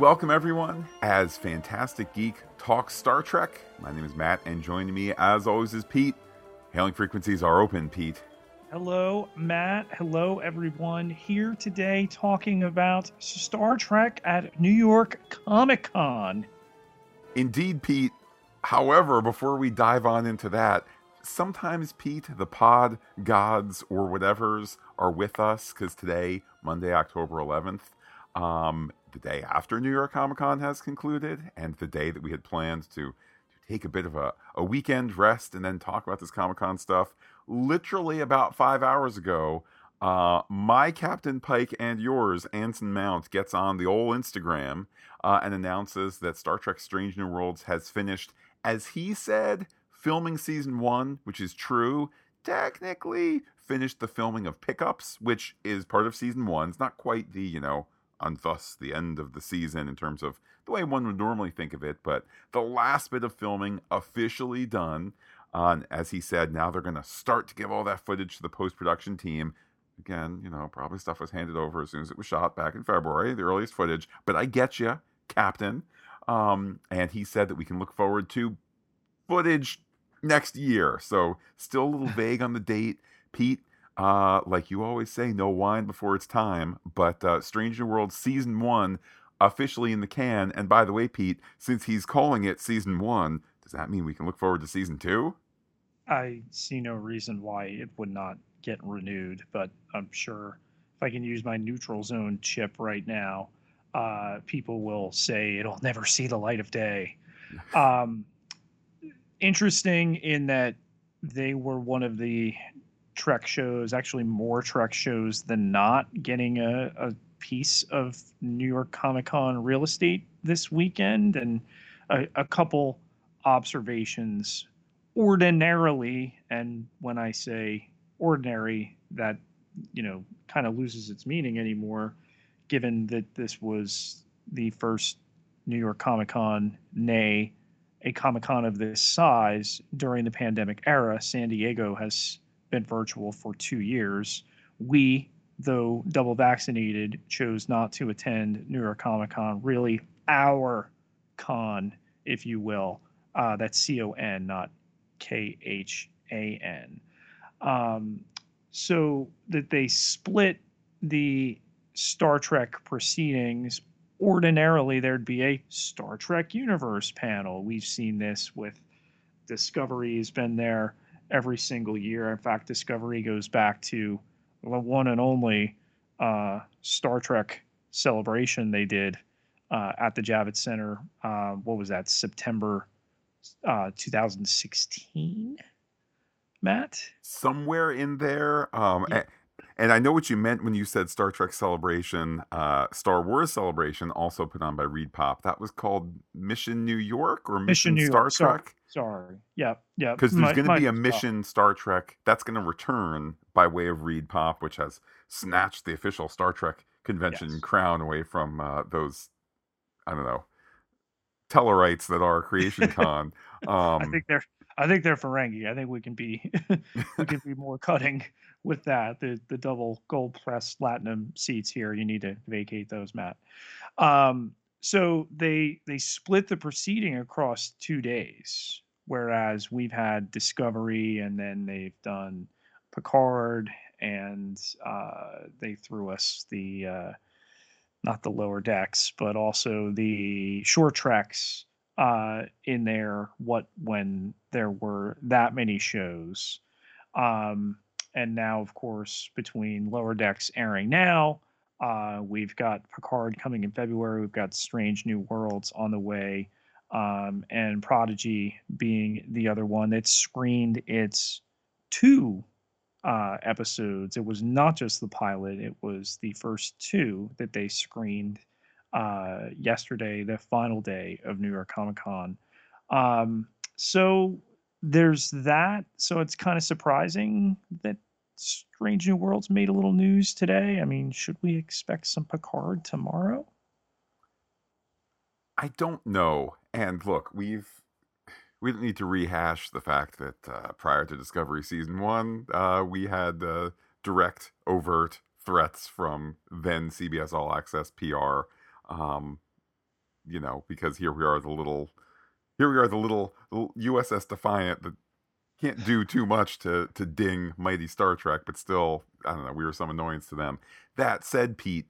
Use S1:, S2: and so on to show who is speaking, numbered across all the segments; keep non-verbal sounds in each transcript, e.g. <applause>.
S1: Welcome, everyone, as Fantastic Geek talks Star Trek. My name is Matt, and joining me, as always, is Pete. Hailing frequencies are open, Pete.
S2: Hello, Matt. Hello, everyone. Here today talking about Star Trek at New York Comic Con.
S1: Indeed, Pete. However, before we dive on into that, sometimes, Pete, the pod gods or whatevers are with us because today, Monday, October 11th, um, the day after New York Comic Con has concluded, and the day that we had planned to, to take a bit of a, a weekend rest and then talk about this Comic Con stuff, literally about five hours ago, uh, my Captain Pike and yours, Anson Mount, gets on the old Instagram uh, and announces that Star Trek Strange New Worlds has finished, as he said, filming season one, which is true. Technically, finished the filming of Pickups, which is part of season one. It's not quite the, you know, and thus the end of the season in terms of the way one would normally think of it. But the last bit of filming officially done. Uh, as he said, now they're going to start to give all that footage to the post production team. Again, you know, probably stuff was handed over as soon as it was shot back in February, the earliest footage. But I get you, Captain. Um, and he said that we can look forward to footage next year. So still a little <laughs> vague on the date. Pete, uh, like you always say, no wine before it's time. But uh, Strange New World season one officially in the can. And by the way, Pete, since he's calling it season one, does that mean we can look forward to season two?
S2: I see no reason why it would not get renewed, but I'm sure if I can use my neutral zone chip right now, uh, people will say it'll never see the light of day. <laughs> Um, interesting in that they were one of the Trek shows, actually more Trek shows than not, getting a, a piece of New York Comic Con real estate this weekend, and a, a couple observations. Ordinarily, and when I say ordinary, that you know kind of loses its meaning anymore, given that this was the first New York Comic Con, nay, a Comic Con of this size during the pandemic era. San Diego has been virtual for two years. We, though double vaccinated, chose not to attend New York Comic Con, really our con, if you will. Uh, that's C O N, not K H A N. Um, so that they split the Star Trek proceedings. Ordinarily, there'd be a Star Trek Universe panel. We've seen this with Discovery has been there every single year. In fact, Discovery goes back to the one and only uh, Star Trek celebration they did uh, at the Javits Center. Uh, what was that? September uh, 2016. Matt,
S1: somewhere in there. Um, yeah. And, I know what you meant when you said Star Trek Celebration. Uh, Star Wars Celebration, also put on by Reed Pop. That was called Mission New York or Mission, Mission Star Trek.
S2: Sorry. yeah, yeah.
S1: Because there's going to be a mission Star Trek that's going to return by way of Reed Pop, which has snatched the official Star Trek convention yes. crown away from uh, those, I don't know, Tellarites that are Creation <laughs> Con.
S2: Um, I think they're. I think they're Ferengi. I think we can be <laughs> we can be more cutting with that. The the double gold press platinum seats here. You need to vacate those, Matt. Um, so they they split the proceeding across two days whereas we've had discovery and then they've done picard and uh, they threw us the uh, not the lower decks but also the short treks uh, in there what when there were that many shows um, and now of course between lower decks airing now uh, we've got Picard coming in February. We've got Strange New Worlds on the way, um, and Prodigy being the other one that screened its two uh, episodes. It was not just the pilot; it was the first two that they screened uh, yesterday, the final day of New York Comic Con. Um, so there's that. So it's kind of surprising that Strange New Worlds made a little news today. I mean, should we expect some Picard tomorrow?
S1: I don't know. And look, we've we don't need to rehash the fact that uh, prior to Discovery season one, uh, we had uh, direct, overt threats from then CBS All Access PR. Um, you know, because here we are, the little, here we are, the little, little USS Defiant that can't do too much to to ding mighty Star Trek, but still, I don't know, we were some annoyance to them. That said, Pete,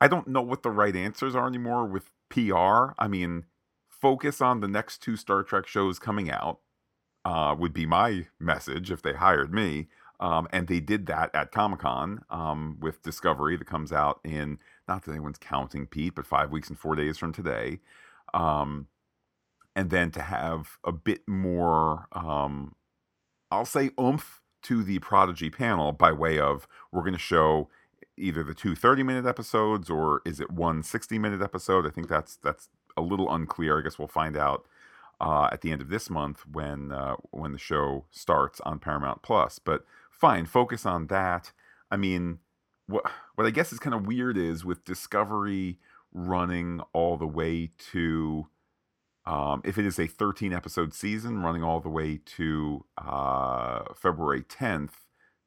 S1: I don't know what the right answers are anymore with PR. I mean, focus on the next two Star Trek shows coming out uh, would be my message if they hired me. Um, and they did that at Comic Con um, with Discovery that comes out in not that anyone's counting Pete, but five weeks and four days from today. Um, and then to have a bit more um, I'll say oomph to the Prodigy panel by way of we're going to show either the two 30 minute episodes or is it one 60 minute episode? I think that's that's a little unclear. I guess we'll find out uh, at the end of this month when uh, when the show starts on Paramount Plus. But fine, focus on that. I mean, what what I guess is kind of weird is with Discovery running all the way to um, if it is a 13 episode season running all the way to uh, February 10th,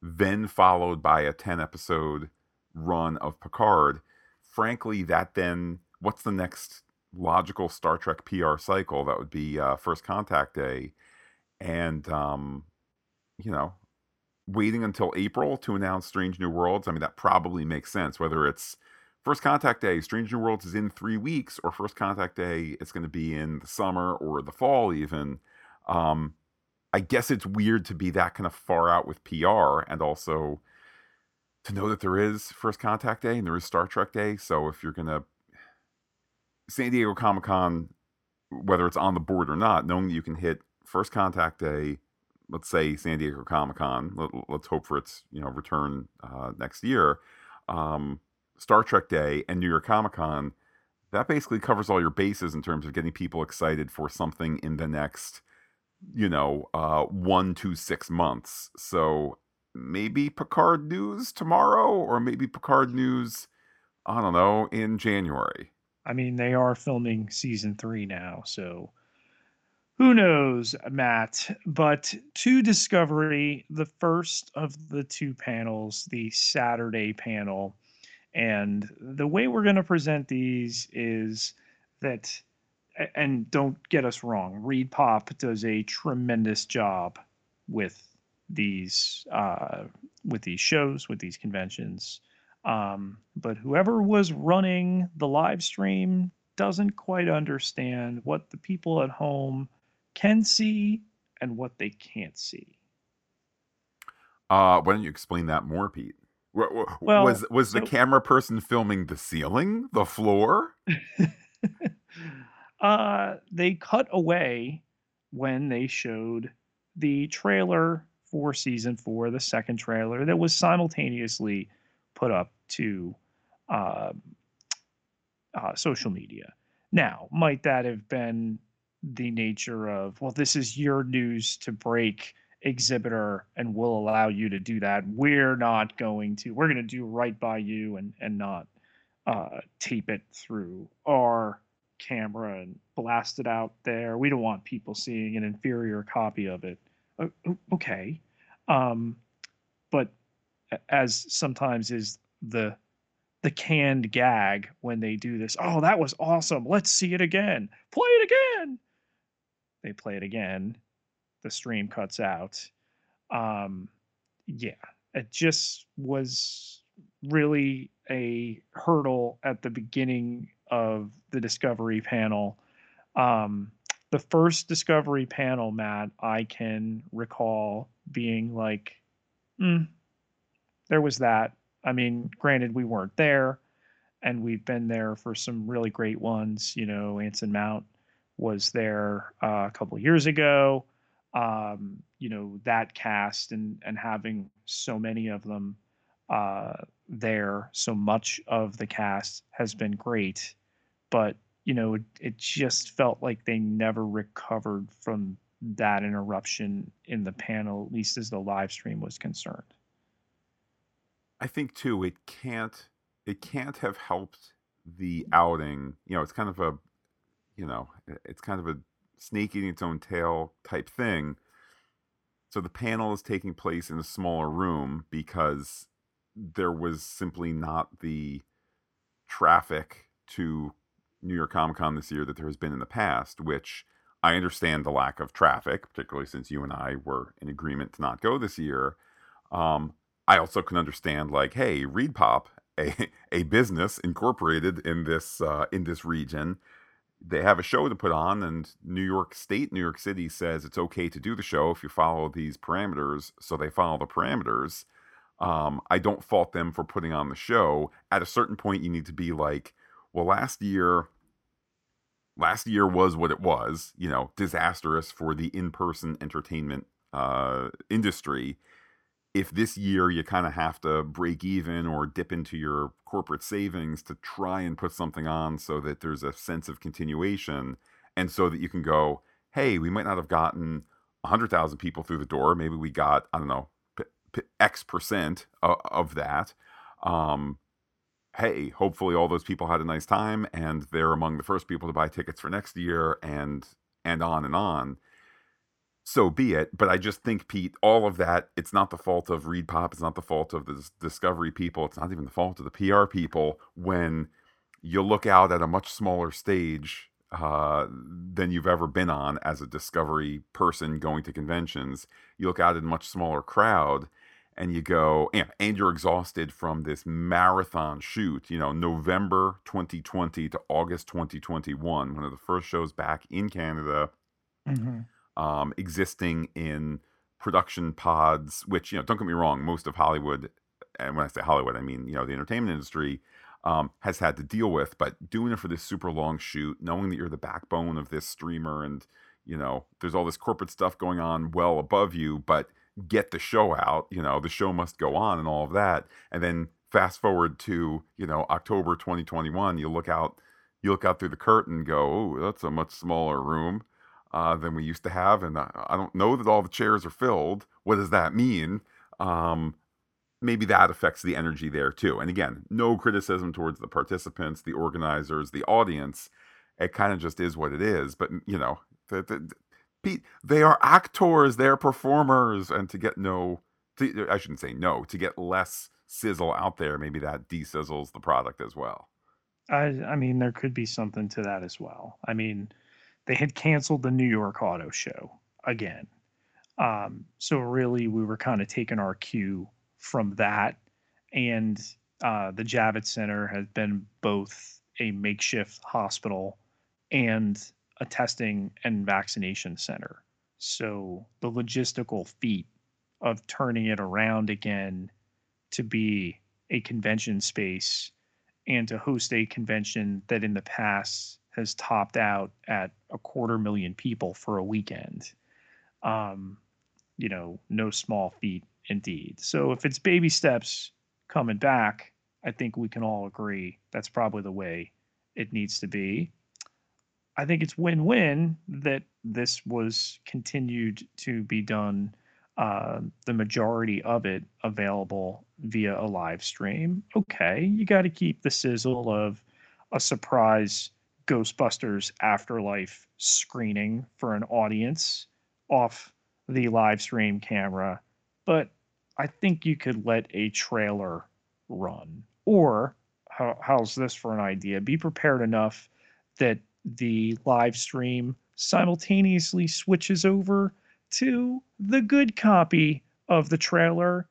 S1: then followed by a 10 episode run of Picard, frankly, that then, what's the next logical Star Trek PR cycle? That would be uh, First Contact Day. And, um, you know, waiting until April to announce Strange New Worlds, I mean, that probably makes sense, whether it's First Contact Day, Strange New Worlds is in three weeks, or First Contact Day, it's going to be in the summer or the fall, even. Um, I guess it's weird to be that kind of far out with PR and also to know that there is First Contact Day and there is Star Trek Day. So if you're going to, San Diego Comic Con, whether it's on the board or not, knowing that you can hit First Contact Day, let's say San Diego Comic Con, let, us hope for its you know return uh, next year. Um, Star Trek Day, and New York Comic Con, that basically covers all your bases in terms of getting people excited for something in the next, you know, uh, one to six months. So maybe Picard news tomorrow, or maybe Picard news, I don't know, in January.
S2: I mean, they are filming season three now, so who knows, Matt? But to Discovery, the first of the two panels, the Saturday panel, and the way we're going to present these is that, and don't get us wrong, ReedPop does a tremendous job with these uh, with these shows, with these conventions. Um, but whoever was running the live stream doesn't quite understand what the people at home can see and what they can't see.
S1: Uh, why don't you explain that more, Pete? Well, was was so, the camera person filming the ceiling, the floor? <laughs>
S2: uh, they cut away when they showed the trailer for season four, the second trailer that was simultaneously put up to uh, uh, social media. Now, might that have been the nature of, well, this is your news to break exhibitor and we'll allow you to do that. We're not going to. We're going to do right by you and and not uh, tape it through our camera and blast it out there. We don't want people seeing an inferior copy of it. Okay, um, but as sometimes is the the canned gag when they do this. Oh, that was awesome. Let's see it again. Play it again. They play it again the stream cuts out. Um, yeah, it just was really a hurdle at the beginning of the discovery panel. Um, the first discovery panel, Matt, I can recall being like, mm, there was that. I mean, granted, we weren't there, and we've been there for some really great ones. You know, Anson Mount was there uh, a couple years ago um, you know that cast and and having so many of them uh, there, so much of the cast has been great, but you know it, it just felt like they never recovered from that interruption in the panel, at least as the live stream was concerned.
S1: I think too, it can't it can't have helped the outing. You know, it's kind of a you know, it's kind of a snake eating its own tail type thing. So the panel is taking place in a smaller room because there was simply not the traffic to New York Comic Con this year that there has been in the past, which I understand the lack of traffic, particularly since you and I were in agreement to not go this year. Um, I also can understand like, hey, ReedPop, <laughs> a a business incorporated in this uh, in this region, they have a show to put on, and New York State, New York City says it's okay to do the show if you follow these parameters. So they follow the parameters. Um, I don't fault them for putting on the show. At a certain point, you need to be like, well, last year last year was what it was, you know, disastrous for the in-person entertainment uh, industry. If this year you kind of have to break even or dip into your corporate savings to try and put something on so that there's a sense of continuation and so that you can go, hey, we might not have gotten 100,000 people through the door. Maybe we got, I don't know, p- p- X percent of, of that. Um, hey, hopefully all those people had a nice time and they're among the first people to buy tickets for next year and and on and on. So be it. But I just think, Pete, all of that, it's not the fault of Reed Pop. It's not the fault of the Discovery people. It's not even the fault of the PR people when you look out at a much smaller stage uh, than you've ever been on as a Discovery person going to conventions. You look out at a much smaller crowd and you go yeah, and you're exhausted from this marathon shoot you know november 2020 to august 2021 one of the first shows back in canada mm-hmm. Um, existing in production pods which you know don't get me wrong most of hollywood and when i say hollywood i mean you know the entertainment industry um, has had to deal with but doing it for this super long shoot knowing that you're the backbone of this streamer and you know there's all this corporate stuff going on well above you but get the show out. You know, the show must go on and all of that. And then fast forward to you know October 2021, you look out, you look out through the curtain, go, oh, that's a much smaller room uh, than we used to have, and I, I, don't know that all the chairs are filled. What does that mean? Um, maybe that affects the energy there too. And again, no criticism towards the participants, the organizers, the audience. It kind of just is what it is. But you know, the, the, Pete, they are actors, they're performers, and to get no, to, I shouldn't say no, to get less sizzle out there, maybe that de-sizzles the product as well.
S2: I, I mean, there could be something to that as well. I mean, they had canceled the New York Auto Show again, um, so really we were kind of taking our cue from that, and uh, the Javits Center has been both a makeshift hospital and a testing and vaccination center. So the logistical feat of turning it around again to be a convention space and to host a convention that in the past has topped out at a quarter million people for a weekend. Um, you know, no small feat indeed. So if it's baby steps coming back, I think we can all agree that's probably the way it needs to be. I think it's win-win that this was continued to be done. Uh, the majority of it available via a live stream. Okay, you got to keep the sizzle of a surprise Ghostbusters Afterlife screening for an audience off the live stream camera, but I think you could let a trailer run. Or how, how's this for an idea? Be prepared enough that the live stream simultaneously switches over to the good copy of the trailer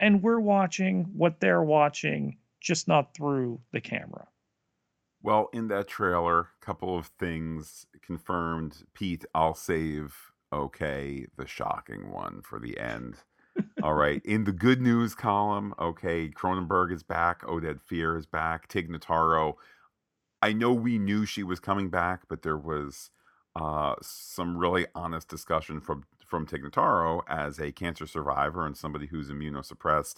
S2: and we're watching what they're watching just not through the camera
S1: well in that trailer a couple of things confirmed pete i'll save okay the shocking one for the end all right in the good news column okay cronenberg is back oded Fehr is back tig notaro I know we knew she was coming back, but there was uh, some really honest discussion from from Tig Notaro as a cancer survivor and somebody who's immunosuppressed.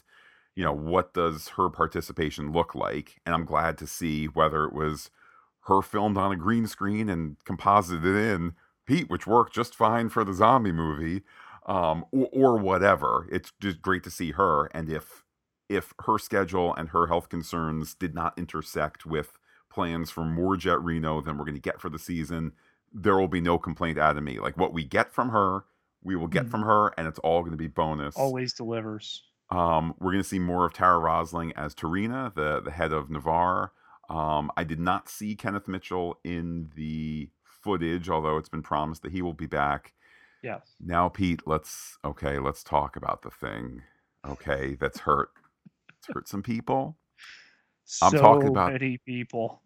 S1: You know, what does her participation look like? And I'm glad to see whether it was her filmed on a green screen and composited in Pete, which worked just fine for the zombie movie, um, or, or whatever. It's just great to see her. And if if her schedule and her health concerns did not intersect with plans for more Jet Reno than we're going to get for the season, there will be no complaint out of me. Like what we get from her, we will get mm from her, and it's all going to be bonus.
S2: Always delivers.
S1: Um, we're going to see more of Tara Rosling as T'Rina, the the head of Ni'Var. Um, I did not see Kenneth Mitchell in the footage, although it's been promised that he will be back.
S2: Yes.
S1: Now, Pete, let's okay, let's talk about the thing. Okay, that's hurt. It's hurt some people. I'm
S2: So
S1: talking about
S2: many people.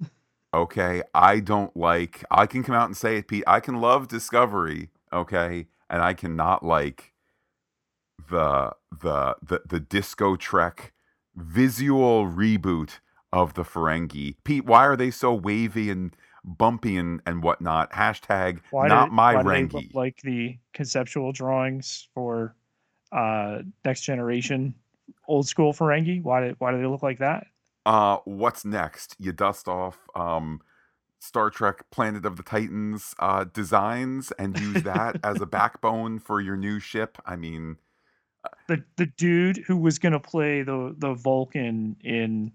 S1: okay, I don't like I can come out and say it, Pete. I can love Discovery, okay, and I cannot like the the the the Disco Trek visual reboot of the Ferengi. Pete, why are they so wavy and bumpy and, and whatnot? Hashtag
S2: Why
S1: not
S2: did
S1: my
S2: why do they look
S1: Rengi.
S2: like the conceptual drawings for uh next generation old school Ferengi? Why did why do they look like that?
S1: Uh, what's next? You dust off um, Star Trek Planet of the Titans uh, designs and use that as a <laughs> backbone for your new ship. I mean,
S2: The the dude who was gonna play the the Vulcan in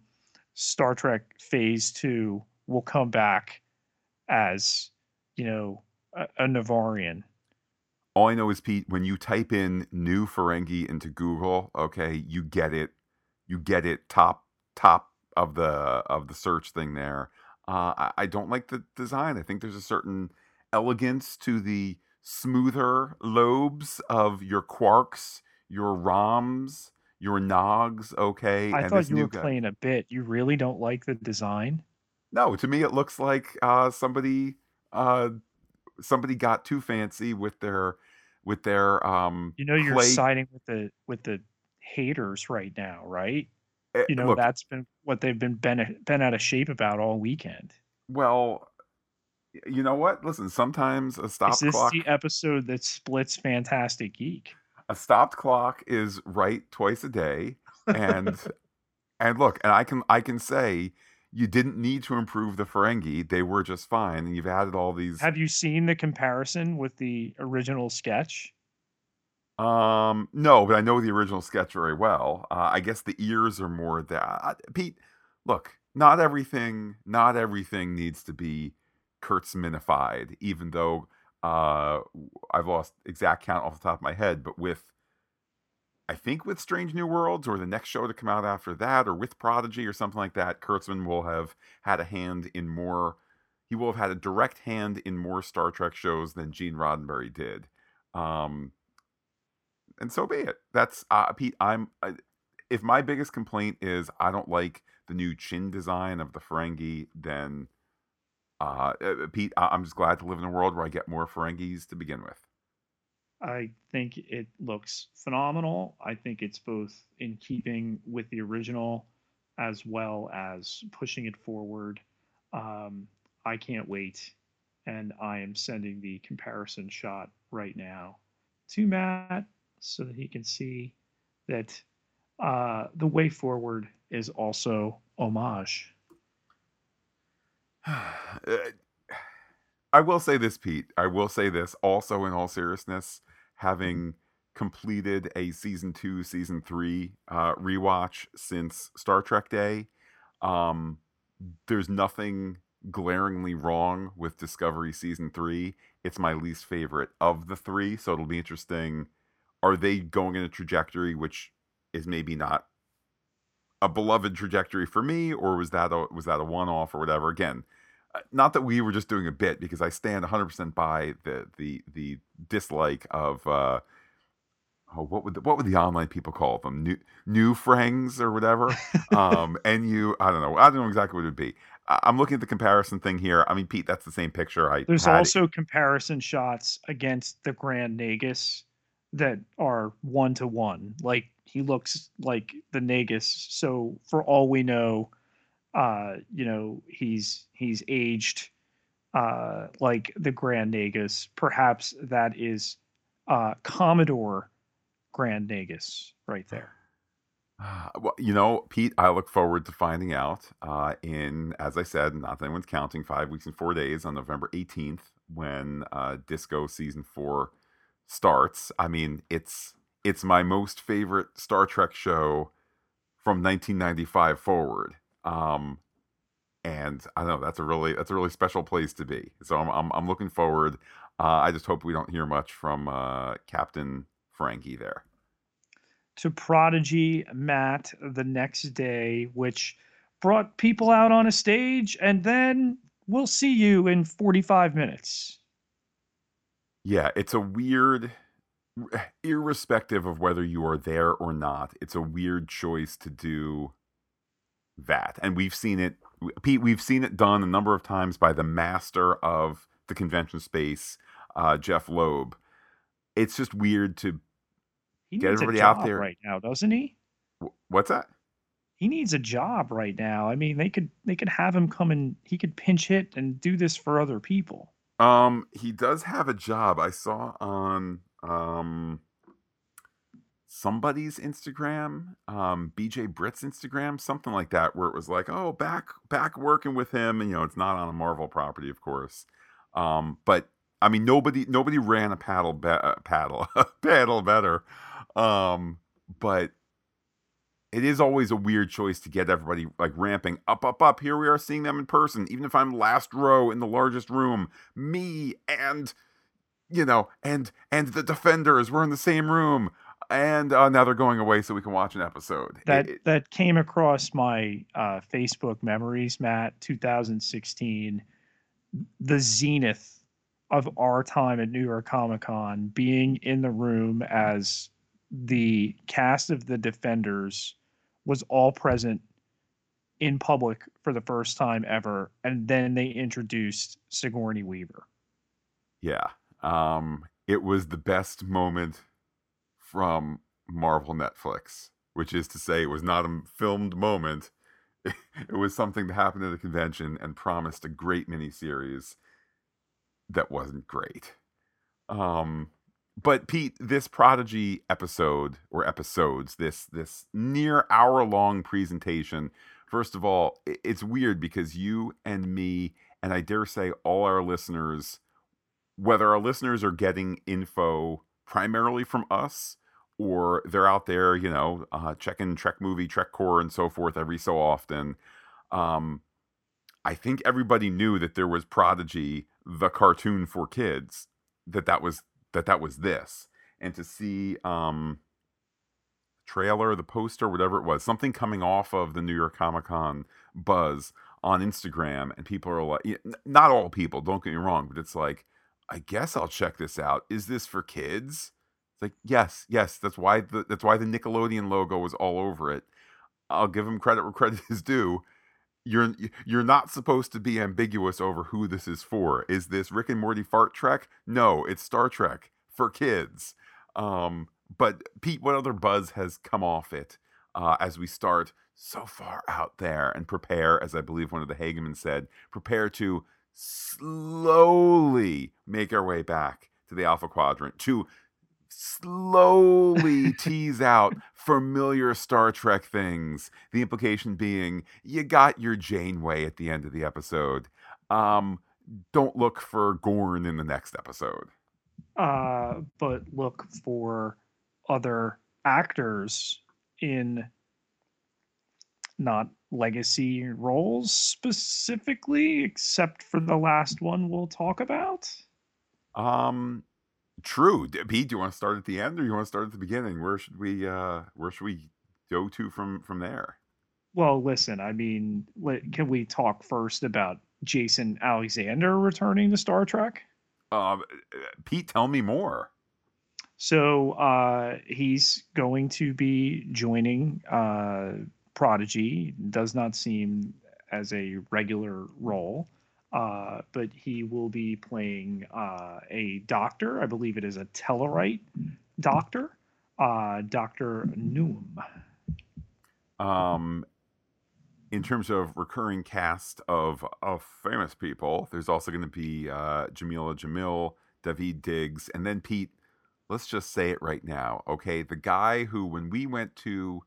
S2: Star Trek Phase Two will come back as you know a, a Navarian.
S1: all I know is Pete. When you type in "new Ferengi" into Google, okay, you get it. You get it top top of the of the search thing there. Uh, I, I don't like the design. I think there's a certain elegance to the smoother lobes of your quarks, your ROMs, your Nogs. Okay,
S2: I
S1: and
S2: thought
S1: this
S2: you were
S1: guy.
S2: playing a bit. You really don't like the design?
S1: No, to me it looks like uh, somebody uh, somebody got too fancy with their with their um,
S2: You know you're siding with the with the haters right now, right?
S1: eh,
S2: You know
S1: look,
S2: that's been what they've been bent, bent out of shape about all weekend.
S1: well, you know what? Listen, sometimes a
S2: stop
S1: Is
S2: this
S1: clock
S2: the episode that splits Fantastic Geek?
S1: A stopped clock is right twice a day, and <laughs> and look, and I can I can say you didn't need to improve the Ferengi; they were just fine, and you've added all these.
S2: Have you seen the comparison with the original sketch?
S1: Um, no, but I know the original sketch very well. Uh, I guess the ears are more that. Pete, look, not everything, not everything needs to be Kurtzmanified, even though uh, I've lost exact count off the top of my head. But with, I think with Strange New Worlds or the next show to come out after that, or with Prodigy or something like that, Kurtzman will have had a hand in more. He will have had a direct hand in more Star Trek shows than Gene Roddenberry did. Um, and so be it. That's uh, Pete. I'm. I, if my biggest complaint is I don't like the new chin design of the Ferengi, then uh, uh, Pete, I- I'm just glad to live in a world where I get more Ferengis to begin with.
S2: I think it looks phenomenal. I think it's both in keeping with the original as well as pushing it forward. Um, I can't wait. And I am sending the comparison shot right now to Matt so that he can see that uh, the way forward is also homage. <sighs>
S1: I will say this, Pete. I will say this also in all seriousness, having completed a season two, season three uh, rewatch since Star Trek Day, um, there's nothing glaringly wrong with Discovery season three. It's my least favorite of the three, so it'll be interesting. Are they going in a trajectory which is maybe not a beloved trajectory for me, or was that a was that a one off or whatever? Again, not that we were just doing a bit because I stand 100% by the the the dislike of uh oh what would the, what would the online people call them? New new frangs or whatever? Um <laughs> and you I don't know I don't know exactly what it would be. I'm looking at the comparison thing here. I mean Pete that's the same picture I
S2: There's also comparison shots against the Grand Nagus that are one to one. Like he looks like the Nagus. So for all we know, uh, you know, he's he's aged uh like the Grand Nagus. Perhaps that is uh Commodore Grand Nagus right there.
S1: well, you know, Pete, I look forward to finding out uh, in, as I said, not that anyone's counting, five weeks and four days on November 18th when uh, Disco season four starts. I mean, it's it's my most favorite Star Trek show from 1995 forward. Um, and I don't know that's a really that's a really special place to be. So I'm I'm, I'm looking forward. Uh, I just hope we don't hear much from uh, Captain Frankie there.
S2: to Prodigy Matt the next day, which brought people out on a stage, and then we'll see you in 45 minutes.
S1: Yeah, it's a weird, irrespective of whether you are there or not, it's a weird choice to do that. And we've seen it, Pete, we've seen it done a number of times by the master of the convention space, uh, Jeph Loeb. It's just weird to
S2: He
S1: Get everybody out there.
S2: right now, doesn't he?
S1: what's that?
S2: He needs a job right now. I mean, they could they could have him come and he could pinch hit and do this for other people.
S1: Um, he does have a job. I saw on um somebody's Instagram, um, BJ Britt's Instagram, something like that, where it was like, oh, back back working with him, and you know, it's not on a Marvel property, of course. Um, but I mean, nobody nobody ran a paddle be- uh, paddle <laughs> paddle better. Um, but it is always a weird choice to get everybody like ramping up, up, up. Here we are seeing them in person, even if I'm last row in the largest room. Me and you know, and and the defenders were in the same room, and uh, now they're going away so we can watch an episode.
S2: That
S1: it-
S2: that came across my uh, Facebook memories, Matt, 2016, the zenith of our time at New York Comic Con, being in the room as the cast of the Defenders was all present in public for the first time ever, and then they introduced Sigourney Weaver.
S1: yeah, um, it was the best moment from Marvel Netflix, which is to say, it was not a filmed moment. <laughs> It was something that happened at a convention and promised a great miniseries that wasn't great. Um, but Pete, this Prodigy episode or episodes, this this near hour long presentation. First of all, it's weird because you and me, and I dare say all our listeners, whether our listeners are getting info primarily from us or they're out there, you know, uh, checking Trek movie, Trek core, and so forth every so often. Um, I think everybody knew that there was Prodigy, the cartoon for kids, that that was that that was this, and to see um, trailer, the poster, whatever it was, something coming off of the New York Comic Con buzz on Instagram, and people are like, not all people, don't get me wrong, but it's like, I guess I'll check this out. Is this for kids? It's like, yes, yes, that's why the that's why the Nickelodeon logo was all over it. I'll give him credit where credit is due. You're you're not supposed to be ambiguous over who this is for. Is this Rick and Morty fart Trek? No, it's Star Trek for kids. Um, but Pete, what other buzz has come off it uh, as we start so far out there and prepare, as I believe one of the Hageman said, prepare to slowly make our way back to the Alpha Quadrant to slowly <laughs> tease out familiar Star Trek things. The implication being you got your Janeway at the end of the episode. Um, don't look for Gorn in the next episode.
S2: uh, but look for other actors in not legacy roles specifically, except for the last one we'll talk about.
S1: Um, true. Pete, do you want to start at the end or you want to start at the beginning? Where should we uh where should we go to from from there?
S2: Well, listen, I mean, can we talk first about Jason Alexander returning to Star Trek?
S1: Uh, Pete, tell me more.
S2: So uh, he's going to be joining uh, Prodigy. Does not seem as a regular role, uh, but he will be playing uh, a doctor. I believe it is a Tellarite doctor, uh, Doctor Noum.
S1: Um, in terms of recurring cast of of famous people, there's also going to be uh, Jameela Jamil, Daveed Diggs, and then Pete. Let's just say it right now, okay? The guy who, when we went to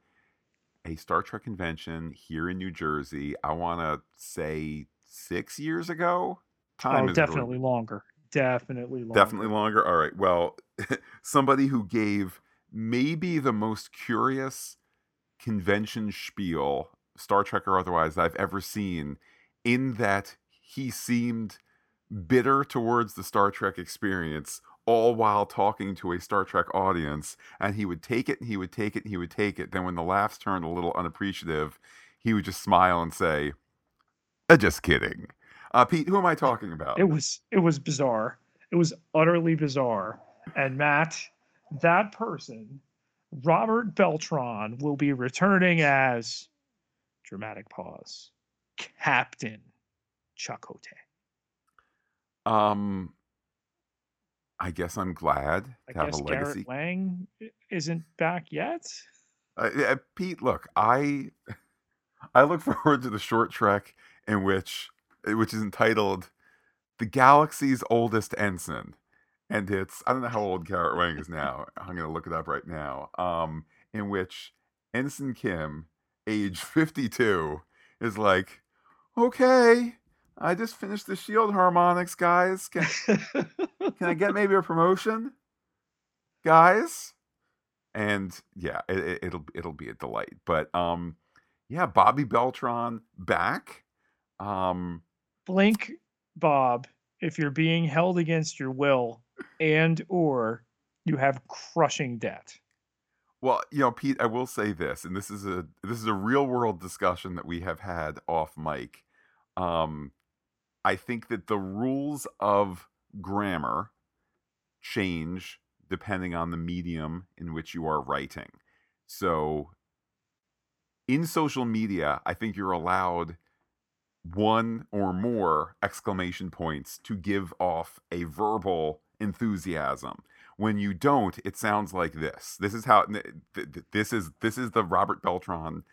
S1: a Star Trek convention here in New Jersey, I want to say six years ago. Time
S2: Oh, definitely longer. Definitely longer.
S1: Definitely longer. All right. Well, <laughs> somebody who gave maybe the most curious convention spiel, Star Trek or otherwise, I've ever seen, in that he seemed bitter towards the Star Trek experience, all while talking to a Star Trek audience. And he would take it and he would take it and he would take it. Then, when the laughs turned a little unappreciative, he would just smile and say, uh, "Just kidding." Uh, Pete, who am I talking about?
S2: It was it was bizarre. It was utterly bizarre. And Matt, that person, Robert Beltran, will be returning as dramatic pause, Captain Chakotay.
S1: Um, I guess I'm glad to
S2: I
S1: have
S2: guess
S1: a legacy.
S2: Garrett Wang isn't back yet.
S1: Uh, Pete, look, I <laughs> I look <laughs> forward to the short trek in which which is entitled "The Galaxy's Oldest Ensign," and it's I don't know how old Garrett Wang is now. <laughs> I'm gonna look it up right now. Um, in which Ensign Kim, age 52, is like, "Okay, I just finished the Shield harmonics, guys. Can can I get maybe a promotion, guys?" and yeah, it, it, it'll it'll be a delight. But um, yeah, Bobby Beltran back. Um,
S2: Blink, Bob, if you're being held against your will and or you have crushing debt.
S1: well, you know, Pete, I will say this, and this is a this is a real world discussion that we have had off mic. Um, I think that the rules of grammar change depending on the medium in which you are writing. So in social media, I think you're allowed one or more exclamation points to give off a verbal enthusiasm. When you don't, it sounds like this. This is how th- th- this is this is the Robert Beltran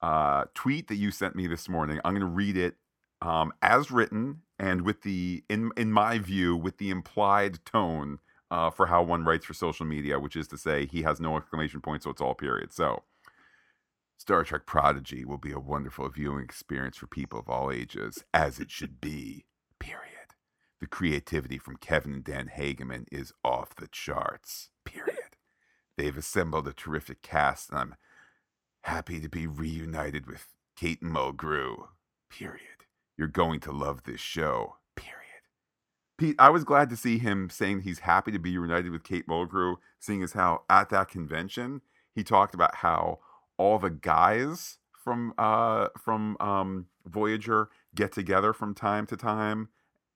S1: uh, tweet that you sent me this morning. I'm going to read it um, as written and with the in in my view with the implied tone uh, for how one writes for social media, which is to say he has no exclamation point, so it's all period. So Star Trek Prodigy will be a wonderful viewing experience for people of all ages, as it should be. Period. The creativity from Kevin and Dan Hageman is off the charts. Period. They've assembled a terrific cast, and I'm happy to be reunited with Kate Mulgrew. Period. You're going to love this show. Period. Pete, I was glad to see him saying he's happy to be reunited with Kate Mulgrew, seeing as how at that convention he talked about how all the guys from uh from um Voyager get together from time to time.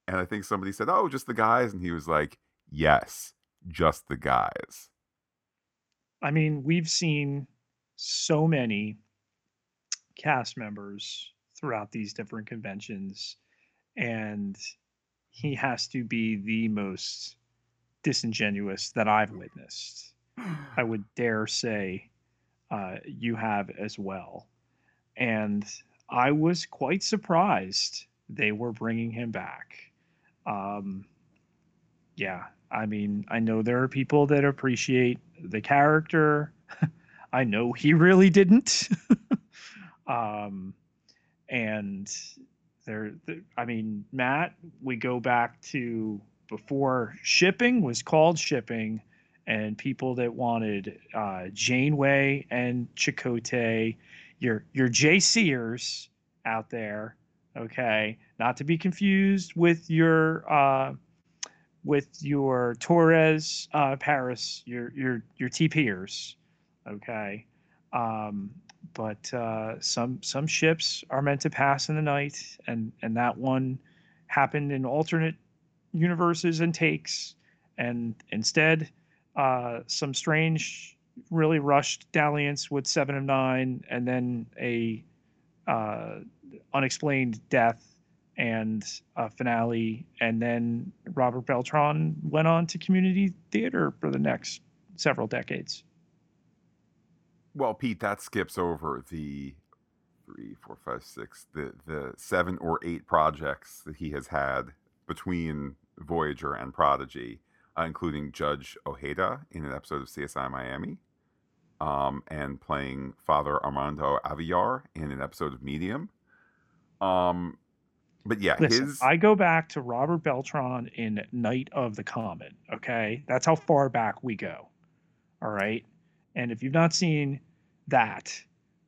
S1: And I think somebody said, Oh, just the guys, and he was like, Yes, just the guys.
S2: I mean, we've seen so many cast members throughout these different conventions, and he has to be the most disingenuous that I've witnessed. I would dare say uh, you have as well. And I was quite surprised they were bringing him back. Um, yeah, I mean, I know there are people that appreciate the character. <laughs> I know he really didn't. <laughs> um, and there, I mean, Matt, we go back to before shipping was called shipping, and people that wanted uh, Janeway and Chakotay, your your Jay Sears out there, okay, not to be confused with your uh, with your Torres uh, Paris, your your your TPers, okay. Um, but uh, some some ships are meant to pass in the night, and and that one happened in alternate universes and takes, and instead, uh, some strange, really rushed dalliance with Seven of Nine, and then a uh, unexplained death and a finale, and then Robert Beltran went on to community theater for the next several decades.
S1: Well, Pete, that skips over the three, four, five, six, the the seven or eight projects that he has had between Voyager and Prodigy, uh, including Judge Ojeda in an episode of CSI Miami, um, and playing Father Armando Avillar in an episode of Medium. Um, but yeah,
S2: Listen,
S1: his
S2: I go back to Robert Beltran in Night of the Comet. Okay, that's how far back we go. All right, and if you've not seen that,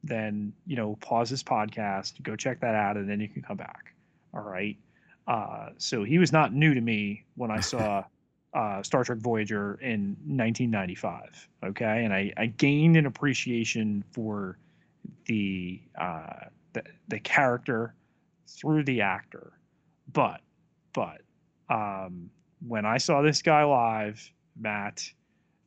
S2: then you know pause this podcast, go check that out, and then you can come back. All right. Uh, so he was not new to me when I saw <laughs> uh, Star Trek Voyager in 1995. Okay, and I, I gained an appreciation for the uh, the the character through the actor. But but um, when I saw this guy live, Matt,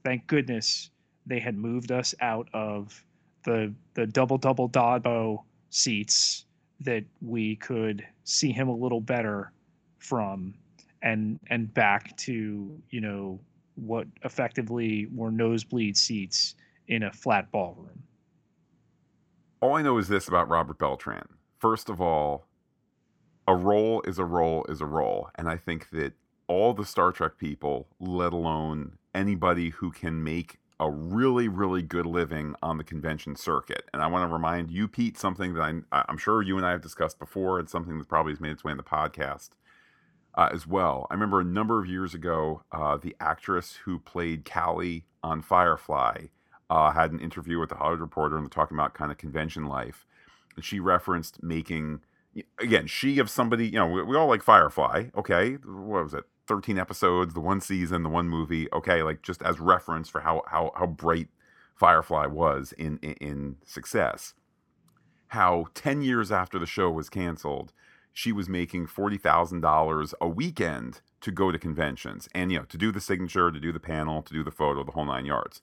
S2: thank goodness they had moved us out of the the double double Dabo seats that we could see him a little better from and and back to you know what effectively were nosebleed seats in a flat ballroom.
S1: All I know is this about Robert Beltran. First of all, a role is a role is a role, and I think that all the Star Trek people, let alone anybody who can make a really, really good living on the convention circuit. And I want to remind you, Pete, something that I'm, I'm sure you and I have discussed before, and something that probably has made its way in the podcast uh, as well. I remember a number of years ago, uh, the actress who played Kaylee on Firefly uh, had an interview with the Hollywood Reporter, and they're talking about kind of convention life. And she referenced making, again, she of somebody, you know, we, we all like Firefly, okay? What was it? 13 episodes, the one season, the one movie, okay, like just as reference for how how how bright Firefly was in in, in success. How 10 years after the show was canceled, she was making $40,000 a weekend to go to conventions and you know, to do the signature, to do the panel, to do the photo, the whole 9 yards.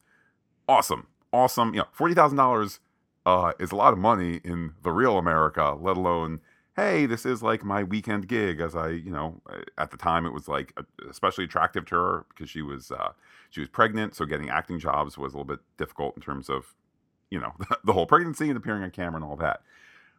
S1: Awesome. Awesome. You know, $40,000 uh, is a lot of money in the real America, let alone hey, this is like my weekend gig. As I, you know, at the time it was like especially attractive to her because she was uh, she was pregnant, so getting acting jobs was a little bit difficult in terms of, you know, <laughs> the whole pregnancy and appearing on camera and all that.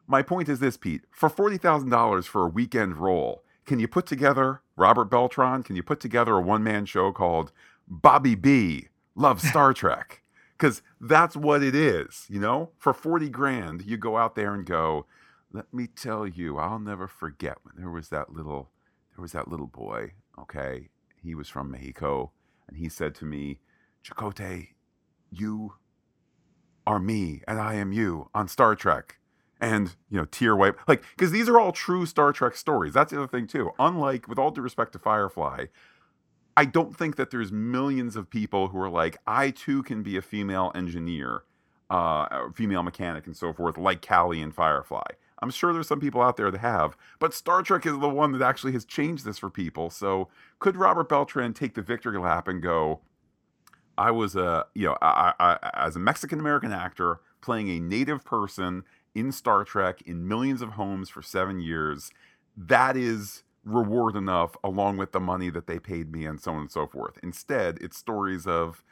S1: My point is this, Pete: for forty thousand dollars for a weekend role, can you put together Robert Beltran? Can you put together a one man show called Bobby B Loves <laughs> Star Trek? Because that's what it is, you know. For forty grand, you go out there and go let me tell you, I'll never forget when there was that little there was that little boy, okay? He was from Mexico and he said to me, "Chakotay, you are me and I am you on Star Trek." And, you know, tear wipe like cuz these are all true Star Trek stories. That's the other thing too. Unlike with all due respect to Firefly, I don't think that there's millions of people who are like, I too can be a female engineer, uh, female mechanic, and so forth, like Kaylee and Firefly. I'm sure there's some people out there that have, but Star Trek is the one that actually has changed this for people. So could Robert Beltran take the victory lap and go, I was a, you know, I, I, as a Mexican American actor playing a native person in Star Trek in millions of homes for seven years, that is reward enough along with the money that they paid me and so on and so forth. Instead, it's stories of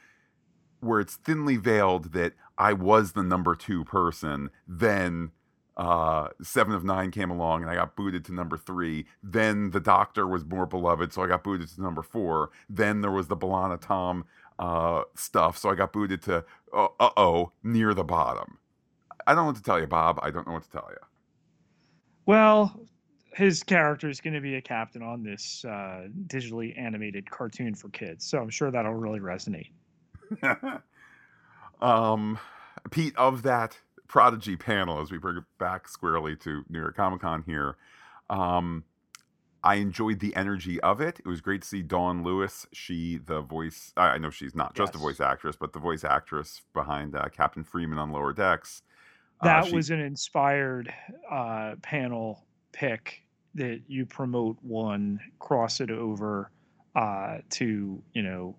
S1: where it's thinly veiled that I was the number two person, then uh, Seven of Nine came along and I got booted to number three. Then The Doctor was more beloved, so I got booted to number four. Then there was the B'Elanna Tom uh, stuff, so I got booted to uh oh near the bottom. I don't know what to tell you, Bob. I don't know what to tell you.
S2: Well, his character is going to be a captain on this uh, digitally animated cartoon for kids, so I'm sure that'll really resonate. <laughs>
S1: um, Pete, of that Prodigy panel as we bring it back squarely to New York Comic Con here. Um, I enjoyed the energy of it. It was great to see Dawn Lewis. She, the voice, I know she's not just yes. a voice actress, but the voice actress behind uh, Captain Freeman on Lower Decks.
S2: Uh, that uh, she, was an inspired uh, panel pick that you promote one, cross it over uh, to, you know,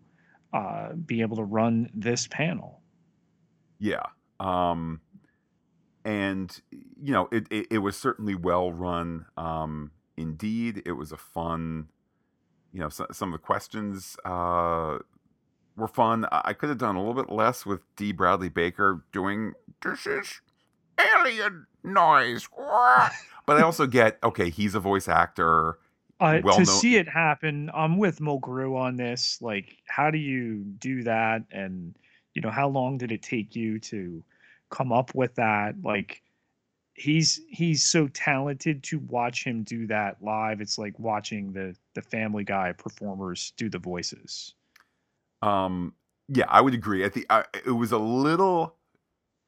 S2: uh, be able to run this panel.
S1: Yeah. Um, and you know it, it, it was certainly well run um, indeed. It was a fun you know so, some of the questions uh, were fun. I could have done a little bit less with Dee Bradley Baker doing this is alien noise. But i also get okay he's a voice actor
S2: uh, well to see it happen i'm with mulgrew on this. Like how do you do that? And you know how long did it take you to come up with that like he's he's so talented to watch him do that live. It's like watching the the family guy performers do the voices.
S1: Um yeah i would agree. At the I, it was a little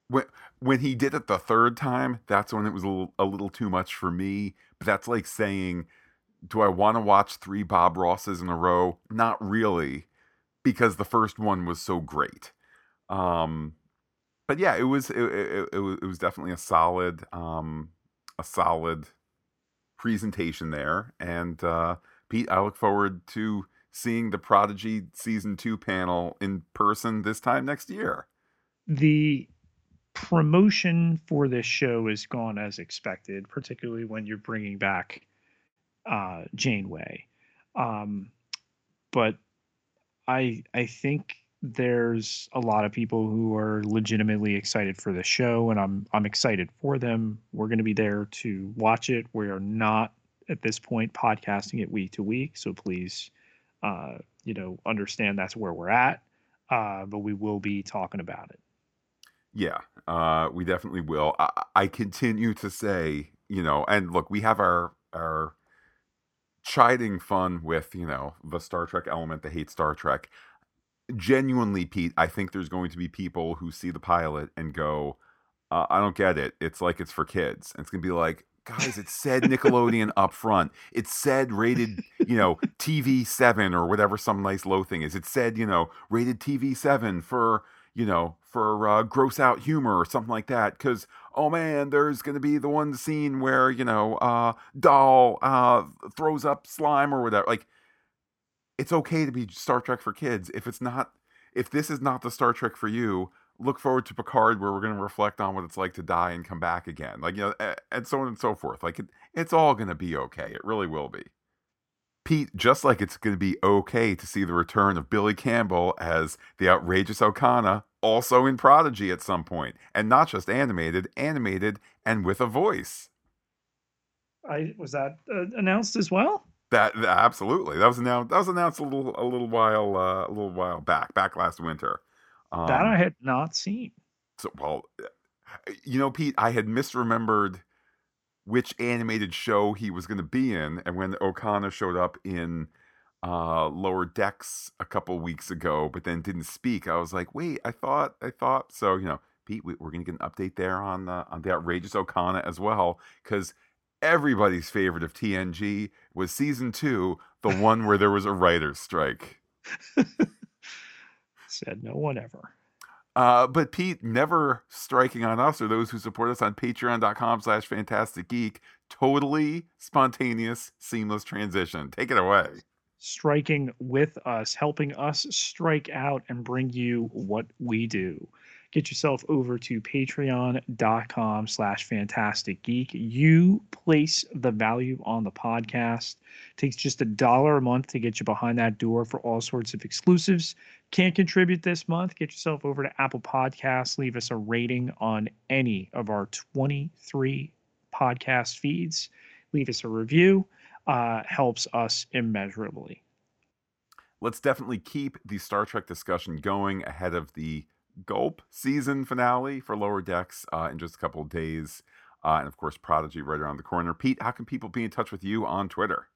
S1: when when he did it the third time that's when it was a little, a little too much for me. But that's like saying do i want to watch three bob rosses in a row? Not really because the first one was so great. Um but yeah, it was it, it, it, was, it was definitely a solid um, a solid presentation there. And uh, Pete, I look forward to seeing the Prodigy season two panel in person this time next year.
S2: The promotion for this show has gone as expected, particularly when you're bringing back uh, Janeway. Um, but I I think there's a lot of people who are legitimately excited for the show, and I'm I'm excited for them. We're going to be there to watch it. We are not at this point podcasting it week to week, so please, uh, you know, understand that's where we're at. Uh, but we will be talking about it.
S1: Yeah, uh, we definitely will. I, I continue to say, you know, and look, we have our our chiding fun with you know the Star Trek element, the hate Star Trek. Genuinely, Pete, I think there's going to be people who see the pilot and go, uh, "I don't get it. It's like it's for kids." And it's gonna be like, guys, it said Nickelodeon <laughs> up front. It said rated, you know, TV seven or whatever some nice low thing is. It said, you know, rated TV seven for you know, for uh, gross out humor or something like that. Because oh man, there's going to be the one scene where you know, uh, Dal uh, throws up slime or whatever. Like, it's okay to be Star Trek for kids. If it's not, if this is not the Star Trek for you, look forward to Picard, where we're going to reflect on what it's like to die and come back again. Like you know, and so on and so forth. Like it, it's all going to be okay. It really will be. Pete, just like it's going to be okay to see the return of Billy Campbell as the outrageous Okona, also in Prodigy at some point, and not just animated, animated and with a voice.
S2: I was that uh, announced as well.
S1: That, that, absolutely that was announced. That was announced a little a little while uh, a little while back, back last winter.
S2: Um, that I had not seen.
S1: So well, you know, Pete, I had misremembered which animated show he was going to be in. And when Okona showed up in uh, Lower Decks a couple weeks ago, but then didn't speak, I was like, wait, I thought, I thought. So, you know, Pete, we, are going to get an update there on the, on the outrageous Okona as well, because everybody's favorite of TNG was season two, the one where there was a writer's strike. <laughs>
S2: Said no one ever.
S1: Uh, but Pete, never striking on us or those who support us on patreon.com slash fantastic geek. Totally spontaneous, seamless transition. Take it away.
S2: Striking with us, helping us strike out and bring you what we do get yourself over to patreon.com slash fantastic geek you place the value on the podcast. It takes just a dollar a month to get you behind that door for all sorts of exclusives. Can't contribute this month? Get yourself over to apple podcasts. Leave us a rating on any of our 23 podcast feeds. Leave us a review. Uh, helps us immeasurably.
S1: Let's definitely keep the Star Trek discussion going ahead of the Gulp season finale for Lower Decks uh, in just a couple of days. Uh, and of course, Prodigy right around the corner. Pete, how can people be in touch with you on Twitter?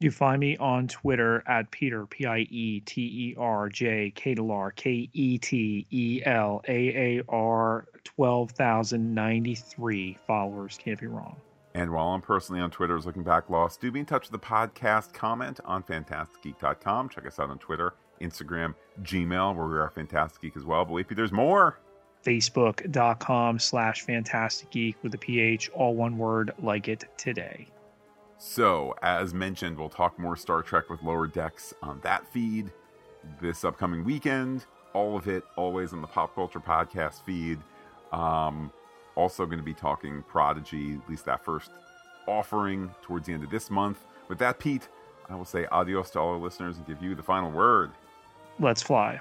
S2: You find me on Twitter at Peter, P I E T E R J K L R K E T E L A A R 12,093 followers. Can't be wrong.
S1: And while I'm personally on Twitter as Looking Back Lost, do be in touch with the podcast. Comment on fantasticgeek.com. Check us out on Twitter Instagram, Gmail, where we are Fantastic Geek as well. But wait, there's more.
S2: Facebook.com slash Fantastic Geek with a PH, all one word, like it today.
S1: So, as mentioned, we'll talk more Star Trek with Lower Decks on that feed this upcoming weekend. All of it always on the Pop Culture Podcast feed. Um, also, going to be talking Prodigy, at least that first offering towards the end of this month. With that, Pete, I will say adios to all our listeners and give you the final word.
S2: Let's fly.